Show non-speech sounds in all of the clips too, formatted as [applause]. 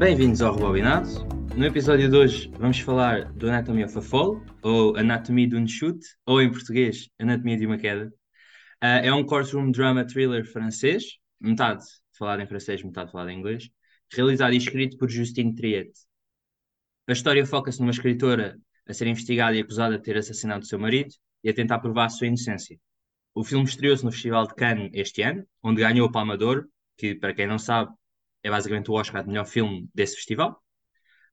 Bem-vindos ao Rebobinado. No episódio de hoje vamos falar do Anatomy of a Fall, ou Anatomia de um Chute, ou em português, Anatomia de uma Queda. Uh, é um courtroom drama thriller francês, metade falado em francês, metade falado em inglês, realizado e escrito por Justine Triet. A história foca-se numa escritora a ser investigada e acusada de ter assassinado o seu marido e a tentar provar a sua inocência. O filme estreou-se no Festival de Cannes este ano, onde ganhou o Palma de Ouro, que, para quem não sabe, é basicamente o Oscar de melhor filme desse festival.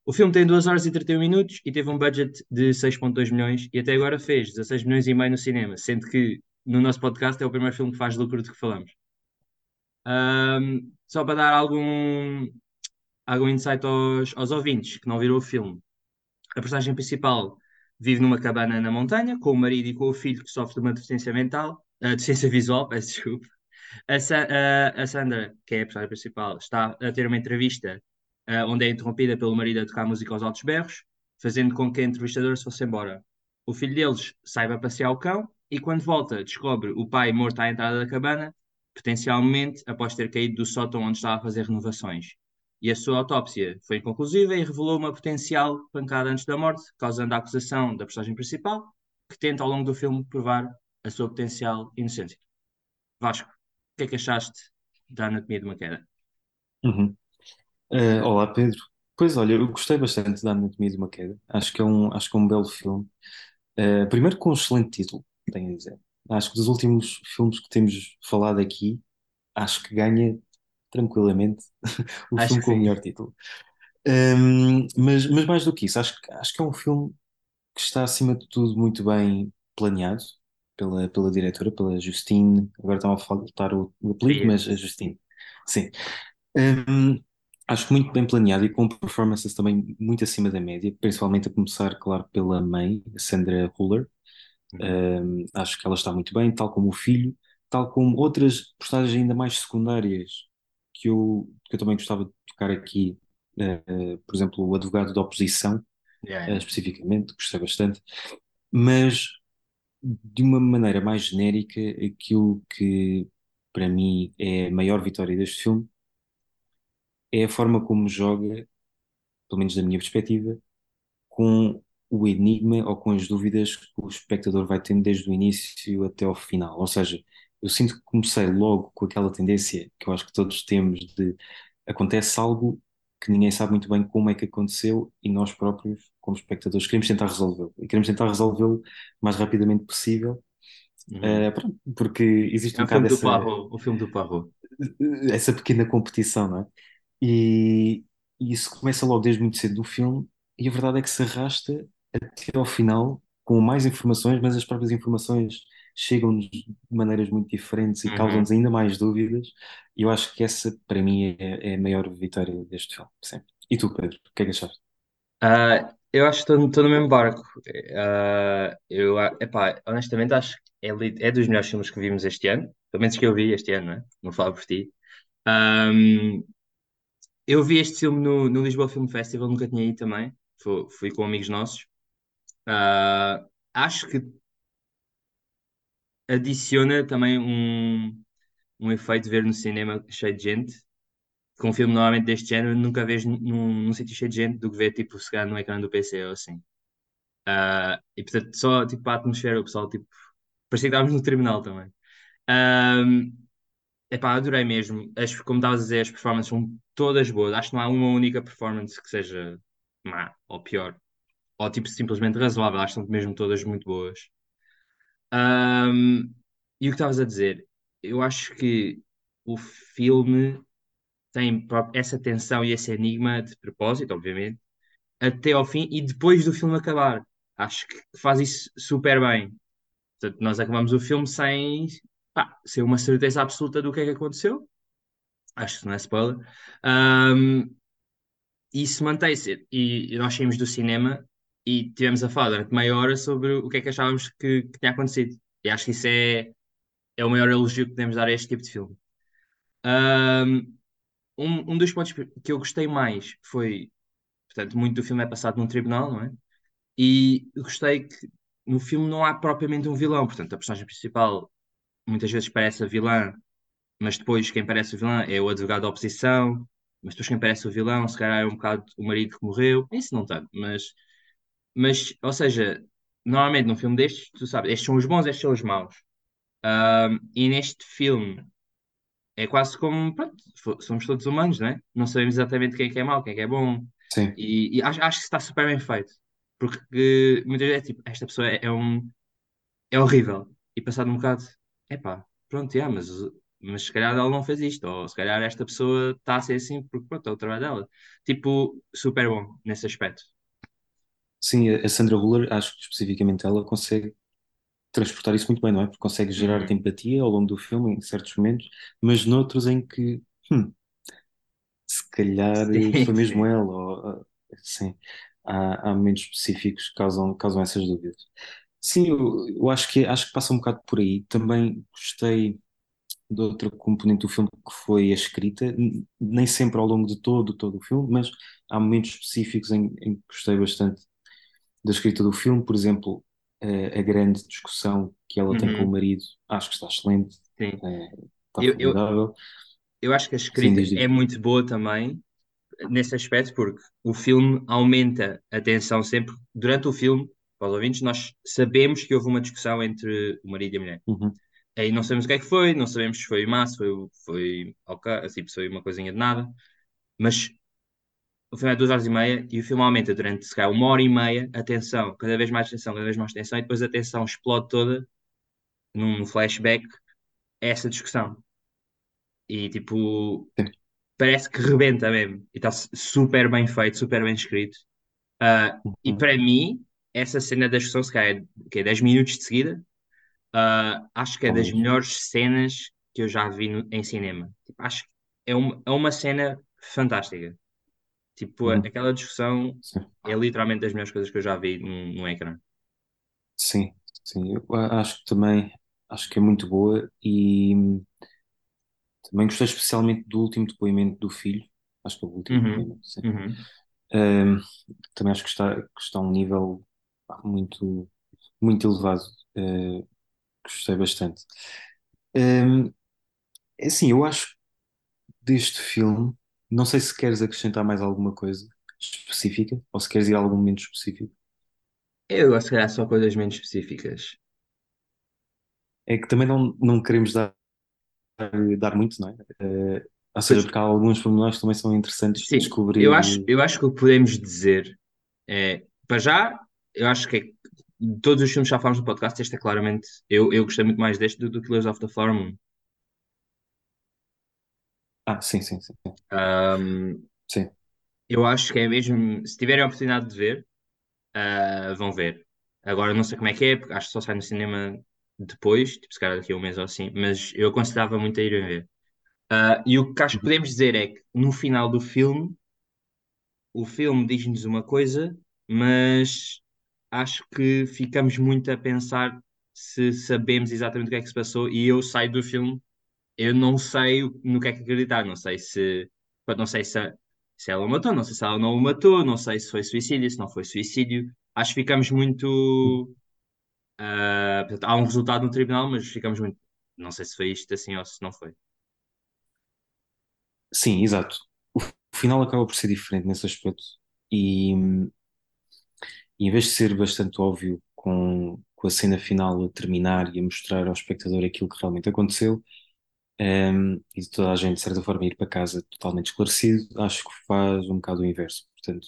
O filme tem 2 horas e 31 minutos e teve um budget de 6.2 milhões e até agora fez 16 milhões e meio no cinema, sendo que no nosso podcast é o primeiro filme que faz lucro de que falamos. Um, só para dar algum, algum insight aos, aos ouvintes que não viram o filme. A personagem principal vive numa cabana na montanha com o marido e com o filho que sofre de uma deficiência mental, uh, deficiência visual, [laughs] peço desculpa. A, Sa a, Sandra, que é a personagem principal, está a ter uma entrevista uh, onde é interrompida pelo marido a tocar música aos altos berros, fazendo com que a entrevistadora se fosse embora. O filho deles sai para passear o cão e, quando volta, descobre o pai morto à entrada da cabana, potencialmente após ter caído do sótão onde estava a fazer renovações. E a sua autópsia foi inconclusiva e revelou uma potencial pancada antes da morte, causando a acusação da personagem principal, que tenta ao longo do filme provar a sua potencial inocência. Vasco, que é que achaste da Anatomia de uma Queda? Uhum. Eh, olá, Pedro. Pois olha, eu gostei bastante da Anatomia de uma Queda. Acho que é um, acho que é um belo filme. Eh, primeiro com um excelente título, tenho a dizer. Acho que dos últimos filmes que temos falado aqui, acho que ganha tranquilamente [laughs] o Acho filme com o sim. melhor título. Ehm, mas, mas mais do que isso, acho, acho que é um filme que está acima de tudo muito bem planeado pela, pela diretora, pela Justine. Agora estava a faltar o, o apelido, mas a Justine. Sim. Hum, acho muito bem planeado e com performances também muito acima da média, principalmente a começar, claro, pela mãe, Sandra Huller. Uhum. Hum, acho que ela está muito bem, tal como o filho, tal como outras personagens ainda mais secundárias que eu, que eu também gostava de tocar aqui. Eh, por exemplo, o advogado da oposição, Yeah, yeah. especificamente, gostei bastante, mas de uma maneira mais genérica, aquilo que para mim é a maior vitória deste filme é a forma como joga, pelo menos da minha perspectiva, com o enigma ou com as dúvidas que o espectador vai tendo desde o início até ao final. Ou seja, eu sinto que comecei logo com aquela tendência que eu acho que todos temos de acontece algo que ninguém sabe muito bem como é que aconteceu e nós próprios, como espectadores, queremos tentar resolvê-lo. E queremos tentar resolvê-lo o mais rapidamente possível, Uhum. eh, pronto, porque existe É um bocado do essa, Poirot, o filme do Poirot. essa pequena competição, não é? E, e isso começa logo desde muito cedo do filme, e a verdade é que se arrasta até ao final com mais informações, mas as próprias informações chegam-nos de maneiras muito diferentes e Uhum. causam-nos ainda mais dúvidas. E eu acho que essa, para mim, é, é a maior vitória deste filme, sempre. E tu, Pedro, o que é que achaste? Ah, eu acho que estou no mesmo barco. Ah, eu, epá, honestamente, acho que é, é dos melhores filmes que vimos este ano, pelo menos que eu vi este ano, não é? Não falo por ti. Ahm, eu vi este filme no, no Lisboa Film Festival, nunca tinha ido também. Fui, fui com amigos nossos. Ah, acho que adiciona também um, um efeito de ver no cinema cheio de gente. Com um filme normalmente deste género, nunca vejo num, num sítio cheio de gente do que ver tipo, se calhar no ecrã do PC ou assim. Ah, e portanto, só tipo a atmosfera, o pessoal, tipo, parecia que estávamos no terminal também. Um, epá, adorei mesmo. As, como estavas a dizer, as performances são todas boas. Acho que não há uma única performance que seja má ou pior, ou tipo simplesmente razoável. Acho que são mesmo todas muito boas. Um, e o que estavas a dizer? Eu acho que o filme tem essa tensão e esse enigma de propósito, obviamente, até ao fim e depois do filme acabar. Acho que faz isso super bem. Portanto, nós acabamos o filme sem, pá, sem uma certeza absoluta do que é que aconteceu. Acho que não é spoiler. Um, e isso mantém-se. E nós saímos do cinema e tivemos a falar durante meia hora sobre o que é que achávamos que, que tinha acontecido. E acho que isso é, é o maior elogio que podemos dar a este tipo de filme. Um, um, dos pontos que eu gostei mais foi, portanto, muito do filme é passado num tribunal, não é? E gostei que no filme não há propriamente um vilão, portanto, a personagem principal muitas vezes parece a vilã, mas depois quem parece o vilão é o advogado da oposição. mas depois quem parece o vilão, se calhar é um bocado o marido que morreu, isso não tanto, mas, mas ou seja, normalmente num filme destes, tu sabes, estes são os bons, estes são os maus. Um, e neste filme é quase como, pronto, somos todos humanos, não é? Não sabemos exatamente quem é que é mau, quem é que é bom, Sim, e, e acho, acho que está super bem feito, porque muitas vezes é tipo, esta pessoa é, é um, é horrível, e passado um bocado, epá, pronto, yeah, mas, mas se calhar ela não fez isto, ou se calhar esta pessoa está a ser assim porque pronto, é o trabalho dela. Tipo, super bom nesse aspecto. Sim, a Sandra Huller, acho que especificamente ela consegue transportar isso muito bem, não é? Porque consegue gerar-te Uhum. empatia ao longo do filme, em certos momentos, mas noutros em que, hum, se calhar eh, Sim, foi mesmo sim. ela, ou, ah, sim, há, há momentos específicos que causam, causam essas dúvidas. Sim, eu, eu acho que, acho que passa um bocado por aí. Também gostei de outra componente do filme que foi a escrita, N- nem sempre ao longo de todo, todo o filme, mas há momentos específicos em, em que gostei bastante da escrita do filme, por exemplo, eh, a grande discussão que ela tem com o Uhum. marido, acho que está excelente, Sim. eh, está Eu, eu, eu acho que a Sim, escrita diz, é muito boa também nesse aspecto, porque o filme aumenta a tensão sempre. Durante o filme, para os ouvintes, nós sabemos que houve uma discussão entre o marido e a mulher. Uhum, Aí não sabemos o que é que foi, não sabemos se foi má, se foi, foi, ok, assim, se foi uma coisinha de nada, mas o filme é duas horas e meia e o filme aumenta durante, se calhar, uma hora e meia a tensão, cada vez mais tensão, cada vez mais tensão, e depois a tensão explode toda num flashback a essa discussão. E tipo, sim, parece que rebenta mesmo. E está super bem feito, super bem escrito. E uhum, para mim, essa cena da discussão, se calhar, que é 10 minutos de seguida, ah, acho que é das talvez. melhores cenas que eu já vi no- em cinema. Tipo, acho que é uma, é uma cena fantástica. Tipo, Uhum, aquela discussão sim, é literalmente das melhores coisas que eu já vi num, num ecrã. sim, sim. Eu a- acho que também, acho que é muito boa e hum, também gostei especialmente do último depoimento do filho. Acho que é o último Uhum, depoimento, sim. uhum. Hum, também acho que está, que está a um nível pá, muito, muito elevado. Eh, gostei bastante. Hum, é assim, eu acho deste filme. Não sei se queres acrescentar mais alguma coisa específica ou se queres ir a algum momento específico. Eu gosto, se calhar, só coisas menos específicas. É que também não, não queremos dar, dar muito, não é? Eh, ou seja, porque há alguns pormenores que também são interessantes de sim, eu acho, descobrir. eu acho que o que podemos dizer é, para já, eu acho que é, de todos os filmes que já falámos no podcast, este é claramente, eu, eu gostei muito mais deste do, do Killers of the Flower Moon. Ah, sim, sim, sim. Um, Sim. eu acho que é mesmo, se tiverem a oportunidade de ver, uh, vão ver. Agora não sei como é que é, porque acho que só sai no cinema depois, tipo, se calhar daqui a um mês ou assim, mas eu aconselhava muito a irem ver. Uh, e o que acho que Uhum. podemos dizer é que no final do filme, o filme diz-nos uma coisa, mas acho que ficamos muito a pensar se sabemos exatamente o que é que se passou e eu saio do filme, eu não sei no que é que acreditar, não sei se, não sei se, se ela o matou, não sei se ela não o matou, não sei se foi suicídio, se não foi suicídio. Acho que ficamos muito, ah, portanto, há um resultado no tribunal, mas ficamos muito, não sei se foi isto assim ou se não foi. Sim, exato. O final acaba por ser diferente nesse aspecto. E, e em vez de ser bastante óbvio com, com a cena final a terminar e a mostrar ao espectador aquilo que realmente aconteceu, um, e de toda a gente, de certa forma, ir para casa totalmente esclarecido, acho que faz um bocado o inverso. Portanto,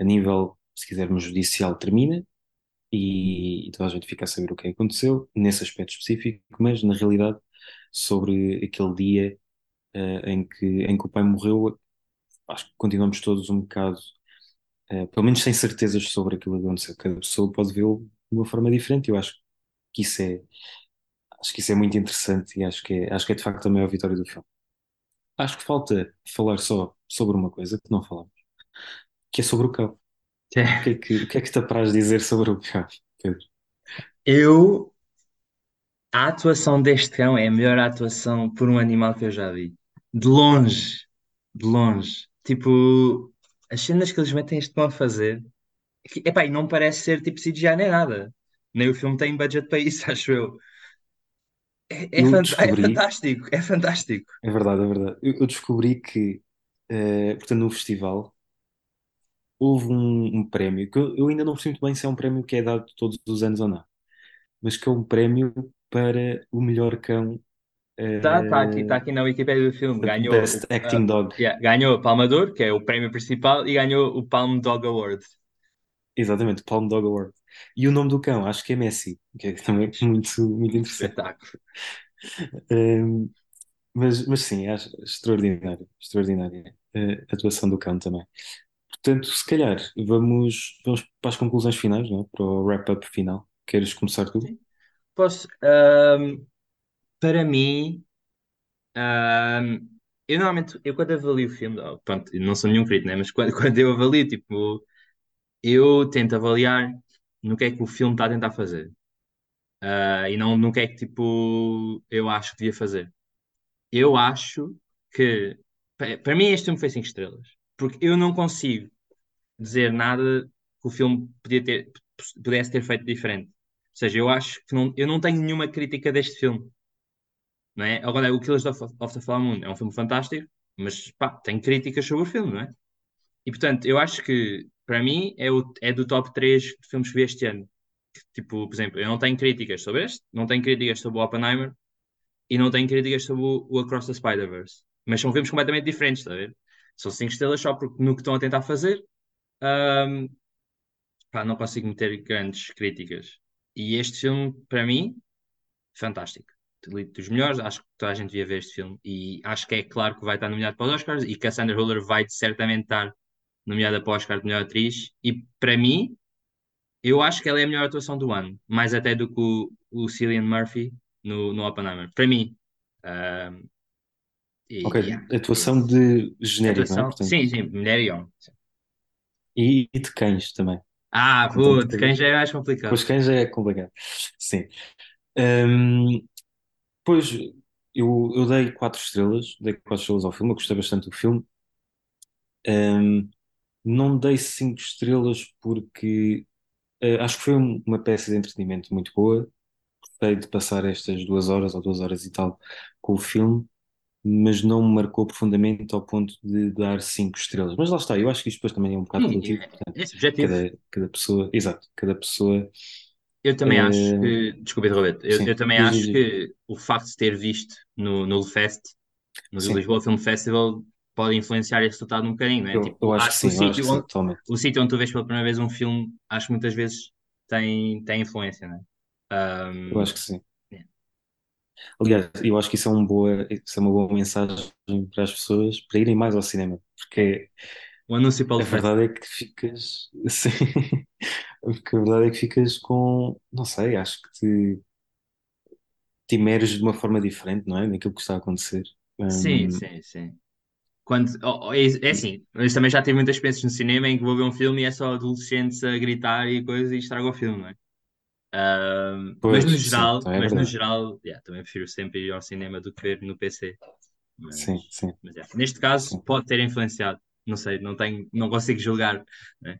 a nível, se quisermos, judicial, termina e, e toda a gente fica a saber o que é aconteceu, nesse aspecto específico, mas na realidade, sobre aquele dia eh, em que, em que o pai morreu, acho que continuamos todos um bocado, eh, pelo menos sem certezas sobre aquilo que aconteceu. Cada pessoa pode vê-lo de uma forma diferente. Eu acho que isso é, acho que isso é muito interessante e acho que é, acho que é de facto a maior vitória do filme. Acho que falta falar só sobre uma coisa que não falamos, que é sobre o cão. O que é que, o que é que te apraz dizer sobre o cão, Pedro? Eu, a atuação deste cão é a melhor atuação por um animal que eu já vi. De longe, de longe. Tipo, as cenas que eles metem este cão a fazer. que- Epá, e não parece ser tipo CGI nem nada. Nem o filme tem budget para isso, [laughs] acho eu. É, é, é descobri, fantástico, é fantástico. é verdade, é verdade, eu, eu descobri que eh, portanto, no festival, houve um, um prémio que eu, eu ainda não percebi muito bem se é um prémio que é dado todos os anos ou não, mas que é um prémio para o melhor cão, Tá, tá aqui, tá eh, aqui na Wikipédia do filme. Ganhou, Best o- Acting Dog. yeah, ganhou a Palma de Ouro, que é o prémio principal, e ganhou o Palm Dog Award. Exatamente, Palm Dog Award. E o nome do cão, acho que é Messi, que é [laughs] também muito, muito interessante. Um, mas, mas sim, acho extraordinário, extraordinária uh, a atuação do cão também. Portanto, se calhar vamos, vamos para as conclusões finais, não é? Para o wrap-up final. Queres começar tu? Posso, ahm, para mim, ahm, eu normalmente, eu quando avalio o filme, oh, pronto, não sou nenhum crítico, né? Mas quando, [laughs] quando eu avalio, tipo, eu tento avaliar no que é que o filme está a tentar fazer. Ah, e não no que é que, tipo, eu acho que devia fazer. Eu acho que, pa- para mim, este filme foi 5 estrelas. Porque eu não consigo dizer nada que o filme podia ter, pudesse ter feito diferente. Ou seja, eu acho que não, eu não tenho nenhuma crítica deste filme. Não é? Agora, o Killers of, of the Flower Moon é um filme fantástico, mas pá, tem críticas sobre o filme, não é? E portanto, eu acho que para mim é, o, é do top 3 de filmes que vi este ano. Tipo, por exemplo, eu não tenho críticas sobre este, não tenho críticas sobre o Oppenheimer e não tenho críticas sobre o, o Across the Spider-Verse. Mas são filmes completamente diferentes, está a ver? São 5 estrelas só porque no que estão a tentar fazer. ahm, pá, não consigo meter grandes críticas. E este filme, para mim, fantástico. Dos melhores, acho que toda a gente devia ver este filme. E acho que é claro que vai estar nomeado para os Oscars e que a Sandra Hüller vai certamente estar nomeada para o Oscar de melhor atriz. E para mim, eu acho que ela é a melhor atuação do ano, mais até do que o, o Cillian Murphy no, no Oppenheimer. Para mim. Ok, e, yeah, é atuação de genérico, é? Atuação, Portanto, sim, sim, mulher e homem. e, e de cães também. Ah, Portanto, putz, quem já é mais com complicado. os cães já é complicado. Sim. Hum, pois, eu, eu dei quatro estrelas, dei quatro estrelas ao filme, eu gostei bastante do filme. Hum, não dei cinco estrelas porque eh, acho que foi um- uma peça de entretenimento muito boa. Gostei de passar estas duas horas ou duas horas e tal com o filme, mas não me marcou profundamente ao ponto de dar cinco estrelas. Mas lá está, eu acho que isto depois também é um bocado Sim, relativo, é, portanto, é subjetivo. cada, cada pessoa, exato, cada pessoa, Eu também acho eh, que, desculpa, Roberto, eu, eu sim, também diz, diz, acho diz. que o facto de ter visto no, no Fest, no Sim, Lisboa Film Festival, pode influenciar esse resultado um bocadinho, não é? eu, Tipo, eu acho acho que o sim, eu acho sítio sim, onde, o sítio onde tu vês pela primeira vez um filme, acho que muitas vezes tem, tem influência, não é? Eu Ahm, acho que sim. Aliás, eu acho que isso é, um boa, isso é uma boa mensagem para as pessoas para irem mais ao cinema, porque O anúncio para o a verdade é que ficas, [laughs] sim, porque a verdade é que ficas com, não sei, acho que te, te imerges de uma forma diferente, não é? Naquilo que está a acontecer. Sim, Hum, sim, sim. Quando, oh, oh, é, é assim, mas também já tive muitas experiências no cinema em que vou ver um filme e é só adolescentes a gritar e coisa e estraga o filme, não é? Ahm, mas no pois, sim, geral, então é mas no geral, yeah, também prefiro sempre ir ao cinema do que ver no PC. Mas, Sim, sim, mas yeah. Neste caso, sim. pode ter influenciado. Não sei, não tenho, não consigo julgar, né?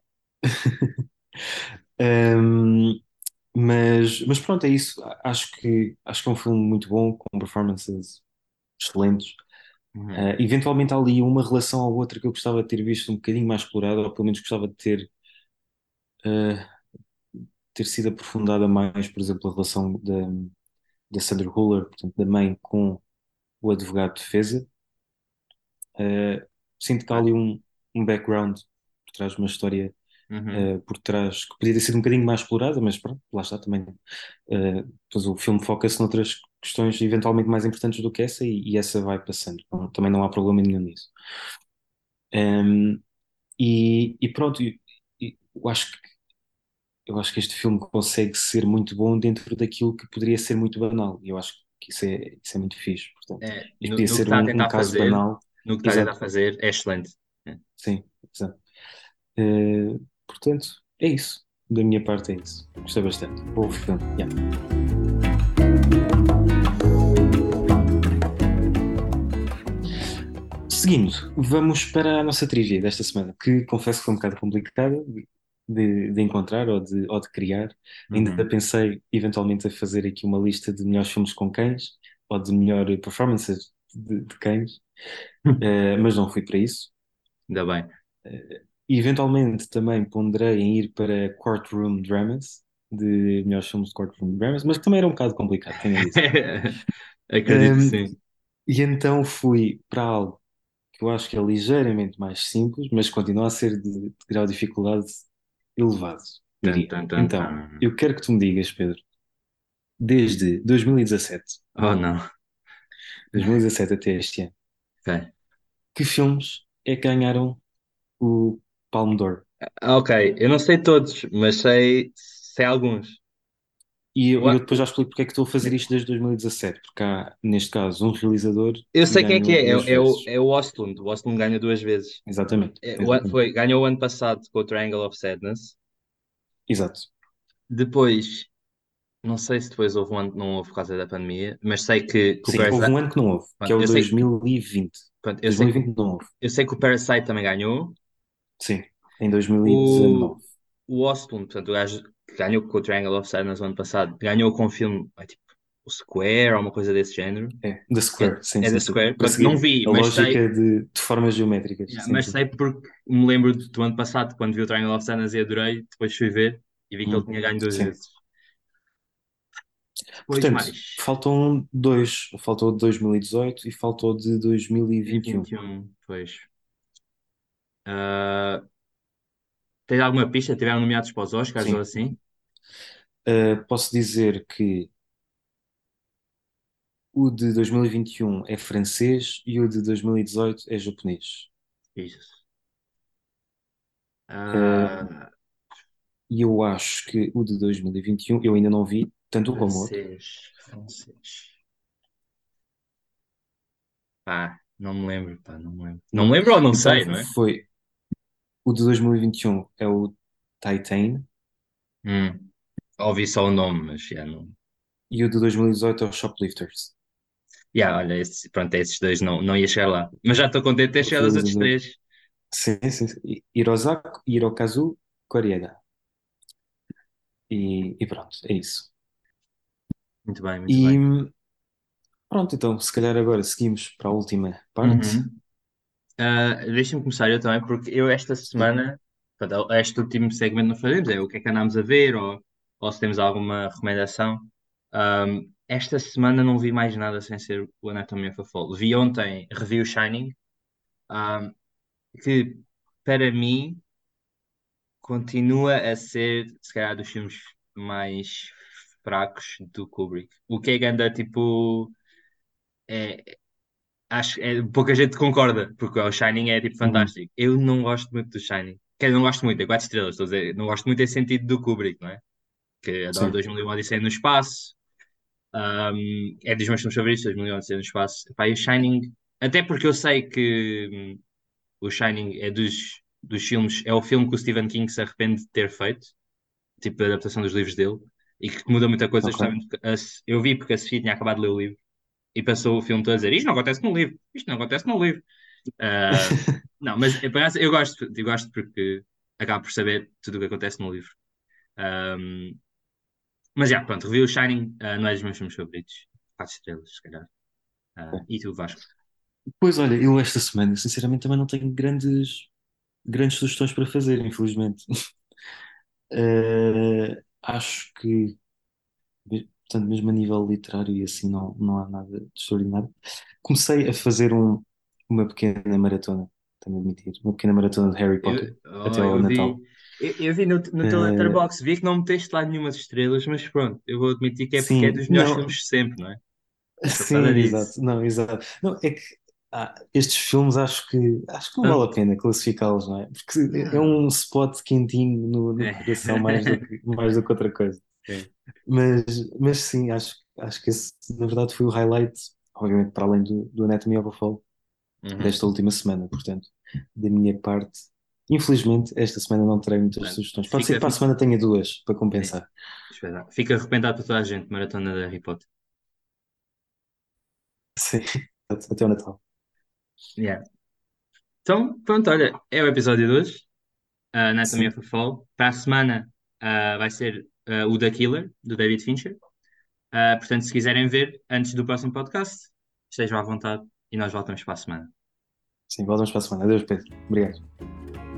Hum, [laughs] mas, mas pronto, é isso. Acho que, acho que é um filme muito bom, com performances excelentes. Uhum. Uh, eventualmente há ali uma relação à outra que eu gostava de ter visto um bocadinho mais explorada, ou pelo menos gostava de ter, uh, ter sido aprofundada mais, por exemplo, a relação da, da Sandra Hüller, portanto, da mãe com o advogado de defesa. Uh, sinto que há ali um, um background por trás de uma história uhum. uh, por trás que podia ter sido um bocadinho mais explorada, mas pronto, lá está também. Uh, depois o filme foca-se noutras questões eventualmente mais importantes do que essa e, e essa vai passando. Não- também não há problema nenhum nisso. Um, e, e pronto, e- e eu acho que eu acho que este filme consegue ser muito bom dentro daquilo que poderia ser muito banal. E eu acho que isso é, isso é muito fixe. Portanto, É, isto no, podia ser um, um caso fazer, banal. no que está a fazer, é excelente. É. sim, exato. Uh, portanto, é isso. Da minha parte é isso. Gostei bastante. Bom filme. yeah. Seguindo, vamos para a nossa trivia desta semana, que confesso que foi um bocado complicada de, de encontrar ou de, ou de criar. Ainda Uhum. pensei eventualmente a fazer aqui uma lista de melhores filmes com cães ou de melhor performances de, de cães, [laughs] eh, mas não fui para isso. Ainda bem. E eventualmente também ponderei em ir para Courtroom Dramas, de melhores filmes de Courtroom Dramas, mas também era um bocado complicado, tenho a dizer. [laughs] Acredito que Um, sim. e então fui para algo que eu acho que é ligeiramente mais simples, mas continua a ser de, de grau de dificuldade elevado, diria. tan, tan, Então, tan. eu quero que tu me digas, Pedro, desde 2017, Oh, não. 2017 até este ano, Ok. que filmes é que ganharam o Palme d'Or? Ah, Ok, eu não sei todos, mas sei, sei alguns. E eu, O eu depois já explico porque é que estou a fazer isto desde 2017, porque há, neste caso, um realizador Eu que sei quem é que é, é, é o, é o Ostlund. O Ostlund ganhou duas vezes. Exatamente, É, o exatamente. foi, ganhou o ano passado com o Triangle of Sadness. Exato. Depois, não sei se depois houve um ano que não houve por causa da pandemia, mas sei que, que o Sim, houve Parasite. um ano que não houve, que é o eu sei, 2020. pronto, eu sei, que, 2020 não houve. eu sei que o Parasite também ganhou. Sim, em O, 2019. o Ostlund, portanto, o gajo que ganhou com o Triangle of Sadness no ano passado, ganhou com o filme, é tipo, o Square ou uma coisa desse género. É, The É, Square, sim, é sim, da sim. Square. Pronto, não vi, a mas sei, lógica de, de formas geométricas, Yeah, sim, mas sei porque me lembro do, do ano passado, quando vi o Triangle of Sadness e adorei, depois fui ver e vi que ele Hum, tinha ganho duas vezes. Depois Portanto, mais. faltam dois. Faltou de 2018 e faltou de 2021. 21, pois. Ah, tens alguma pista? Tiveram nomeados para os Oscars ou Sim. assim? Uh, posso dizer que o de 2021 é francês e o de 2018 é japonês. Uh, Ah, e eu acho que o de 2021 eu ainda não vi, tanto como o outro. francês. Francês. Pá, não me lembro, pá, não me lembro. Não me lembro ou não Então sei, não é? foi o de 2021 é o Titan Hum, ouvi só o nome, mas já não. e o de 2018 é o Shoplifters. Yeah, olha, esse, pronto, esses dois não, não ia chegar lá. Mas já estou contente de ter chegado aos outros três. Sim, sim, sim. I- Hirozaku, Hirokazu Koreeda. E, e pronto, é isso. Muito bem, muito E bem. pronto, então, se calhar agora seguimos para a última parte. Uhum. Ah, deixa-me começar eu também, porque eu esta semana, este último segmento não fazemos, é o que é que andámos a ver, ou, ou se temos alguma recomendação. Ahm, esta semana não vi mais nada sem ser o Anatomy of a Fall. Vi ontem, revi o Shining, ahm, que para mim continua a ser, se calhar, dos filmes mais fracos do Kubrick. O que é que anda, tipo, é, acho que pouca gente concorda, porque o Shining é, tipo, Uhum. fantástico. Eu não gosto muito do Shining. Quer dizer, não gosto muito, é quatro estrelas, estou a dizer, não gosto muito em sentido do Kubrick, não é? Que adoro Sim. 2001 Odisseia no Espaço, ahm, é dos meus filmes favoritos, 2001 Odisseia no Espaço. Epá, e o Shining, até porque eu sei que hum, o Shining é dos, dos filmes, é o filme que o Stephen King se arrepende de ter feito, tipo a adaptação dos livros dele, e que muda muita coisa, Ok. justamente porque a- eu vi porque a Sofia tinha acabado de ler o livro e passou o filme todo a dizer isto não acontece no livro, isto não acontece no livro. Ah, não, mas eu, gosto, eu gosto porque acabo por saber tudo o que acontece no livro. Ahm, mas já, pronto, revi o Shining, ah, não é dos meus filmes favoritos. Quatro estrelas, se calhar. Ah, e tu, Vasco? Pois olha, eu esta semana, sinceramente, também não tenho grandes, grandes sugestões para fazer, infelizmente. Eh, [laughs] acho que, portanto, mesmo a nível literário e assim, não, não há nada de extraordinário. Comecei a fazer um, uma pequena maratona, tenho a admitir, uma pequena maratona de Harry Potter Eu, até oh, ao eu Natal. vi, eu, eu vi no, no teu Eh, letterbox, vi que não meteste lá nenhumas estrelas, mas pronto, eu vou admitir que é porque é sim, dos melhores não, filmes de sempre, não é? É sim, exato, não, exato. Não, é que ah, estes filmes acho que acho que não vale Ah, a pena classificá-los, não é? Porque é não. um spot quentinho no, no coração mais do que, [laughs] mais do que outra coisa. Sim. Mas, mas sim, acho, acho que esse, na verdade, foi o highlight, obviamente, para além do, do Anatomy of a Fall, Uhum. desta última semana. Portanto, da minha parte, infelizmente, esta semana não terei muitas sugestões. Pode ser que para a semana tenha duas para compensar. espera. Fica arrependado para toda a gente, maratona de Harry Potter. Sim, [laughs] até o Natal. Yeah. Então, pronto, olha, é o episódio 2, a Anatomy Sim, of a Fall. Para a semana ah, vai ser ah, o The Killer, do David Fincher. Ah, portanto, se quiserem ver antes do próximo podcast, estejam à vontade e nós voltamos para a semana. Sim, voltamos para a semana. Adeus, Pedro. Obrigado.